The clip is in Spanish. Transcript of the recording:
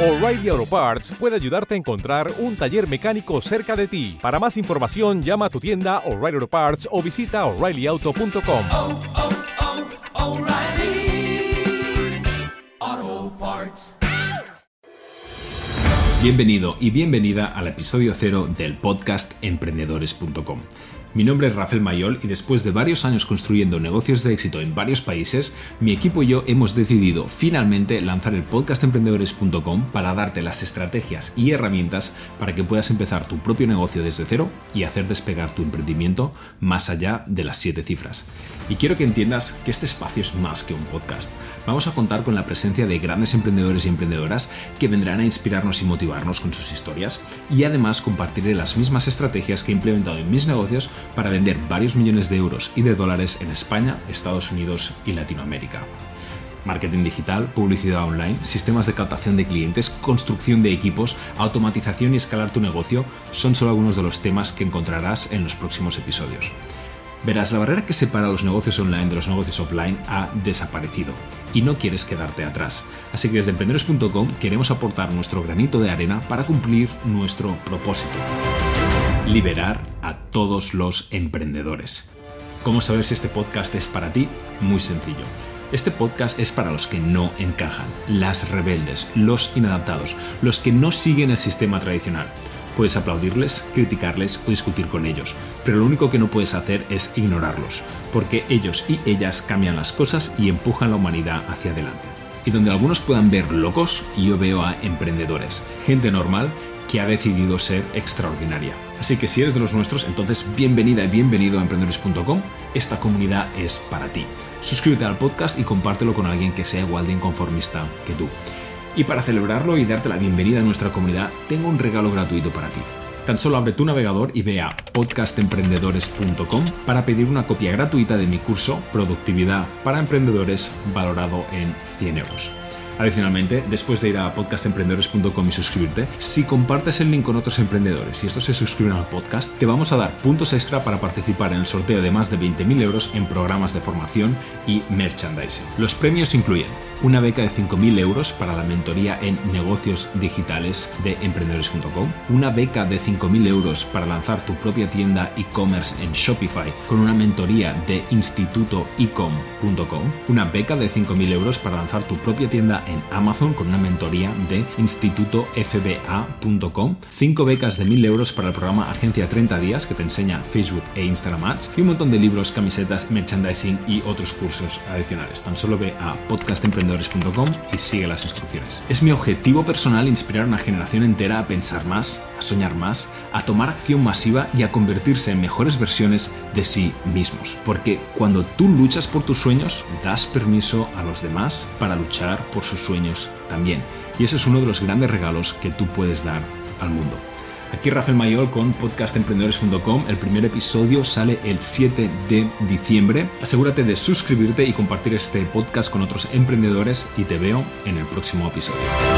O'Reilly Auto Parts puede ayudarte a encontrar un taller mecánico cerca de ti. Para más información, llama a tu tienda O'Reilly Auto Parts o visita oreillyauto.com. oh, oh, Parts. Bienvenido y bienvenida al episodio cero del podcast emprendedores.com. Mi nombre es Rafael Mayol y después de varios años construyendo negocios de éxito en varios países, mi equipo y yo hemos decidido finalmente lanzar el podcast emprendedores.com para darte las estrategias y herramientas para que puedas empezar tu propio negocio desde cero y hacer despegar tu emprendimiento más allá de las siete cifras. Y quiero que entiendas que este espacio es más que un podcast. Vamos a contar con la presencia de grandes emprendedores y emprendedoras que vendrán a inspirarnos y motivarnos con sus historias y además compartiré las mismas estrategias que he implementado en mis negocios para vender varios millones de euros y de dólares en España, Estados Unidos y Latinoamérica. Marketing digital, publicidad online, sistemas de captación de clientes, construcción de equipos, automatización y escalar tu negocio son solo algunos de los temas que encontrarás en los próximos episodios. Verás, la barrera que separa los negocios online de los negocios offline ha desaparecido y no quieres quedarte atrás. Así que desde emprendedores.com queremos aportar nuestro granito de arena para cumplir nuestro propósito liberar a todos los emprendedores. ¿Cómo saber si este podcast es para ti? Muy sencillo. Este podcast es para los que no encajan, las rebeldes, los inadaptados, los que no siguen el sistema tradicional. Puedes aplaudirles, criticarles o discutir con ellos, pero lo único que no puedes hacer es ignorarlos, porque ellos y ellas cambian las cosas y empujan la humanidad hacia adelante. Y donde algunos puedan ver locos, yo veo a emprendedores, gente normal que ha decidido ser extraordinaria. Así que si eres de los nuestros, entonces bienvenida y bienvenido a emprendedores.com. Esta comunidad es para ti. Suscríbete al podcast y compártelo con alguien que sea igual de inconformista que tú. Y para celebrarlo y darte la bienvenida a nuestra comunidad, tengo un regalo gratuito para ti. Tan solo abre tu navegador y ve a podcastemprendedores.com para pedir una copia gratuita de mi curso Productividad para Emprendedores valorado en 100 euros. Adicionalmente, después de ir a podcastemprendedores.com y suscribirte, si compartes el link con otros emprendedores y estos se suscriben al podcast, te vamos a dar puntos extra para participar en el sorteo de más de 20.000 euros en programas de formación y merchandising. Los premios incluyen una beca de 5.000 euros para la mentoría en negocios digitales de emprendedores.com, una beca de 5.000 euros para lanzar tu propia tienda e-commerce en Shopify con una mentoría de institutoecom.com, una beca de 5.000 euros para lanzar tu propia tienda en Amazon con una mentoría de institutofba.com, 5 becas de 1.000 euros para el programa Agencia 30 días que te enseña Facebook e Instagram Ads y un montón de libros, camisetas, merchandising y otros cursos adicionales. Tan solo ve a y sigue las instrucciones. Es mi objetivo personal inspirar a una generación entera a pensar más, a soñar más, a tomar acción masiva y a convertirse en mejores versiones de sí mismos. Porque cuando tú luchas por tus sueños, das permiso a los demás para luchar por sus sueños también. Y ese es uno de los grandes regalos que tú puedes dar al mundo. Aquí Rafael Mayol con podcastemprendedores.com. El primer episodio sale el 7 de diciembre. Asegúrate de suscribirte y compartir este podcast con otros emprendedores y te veo en el próximo episodio.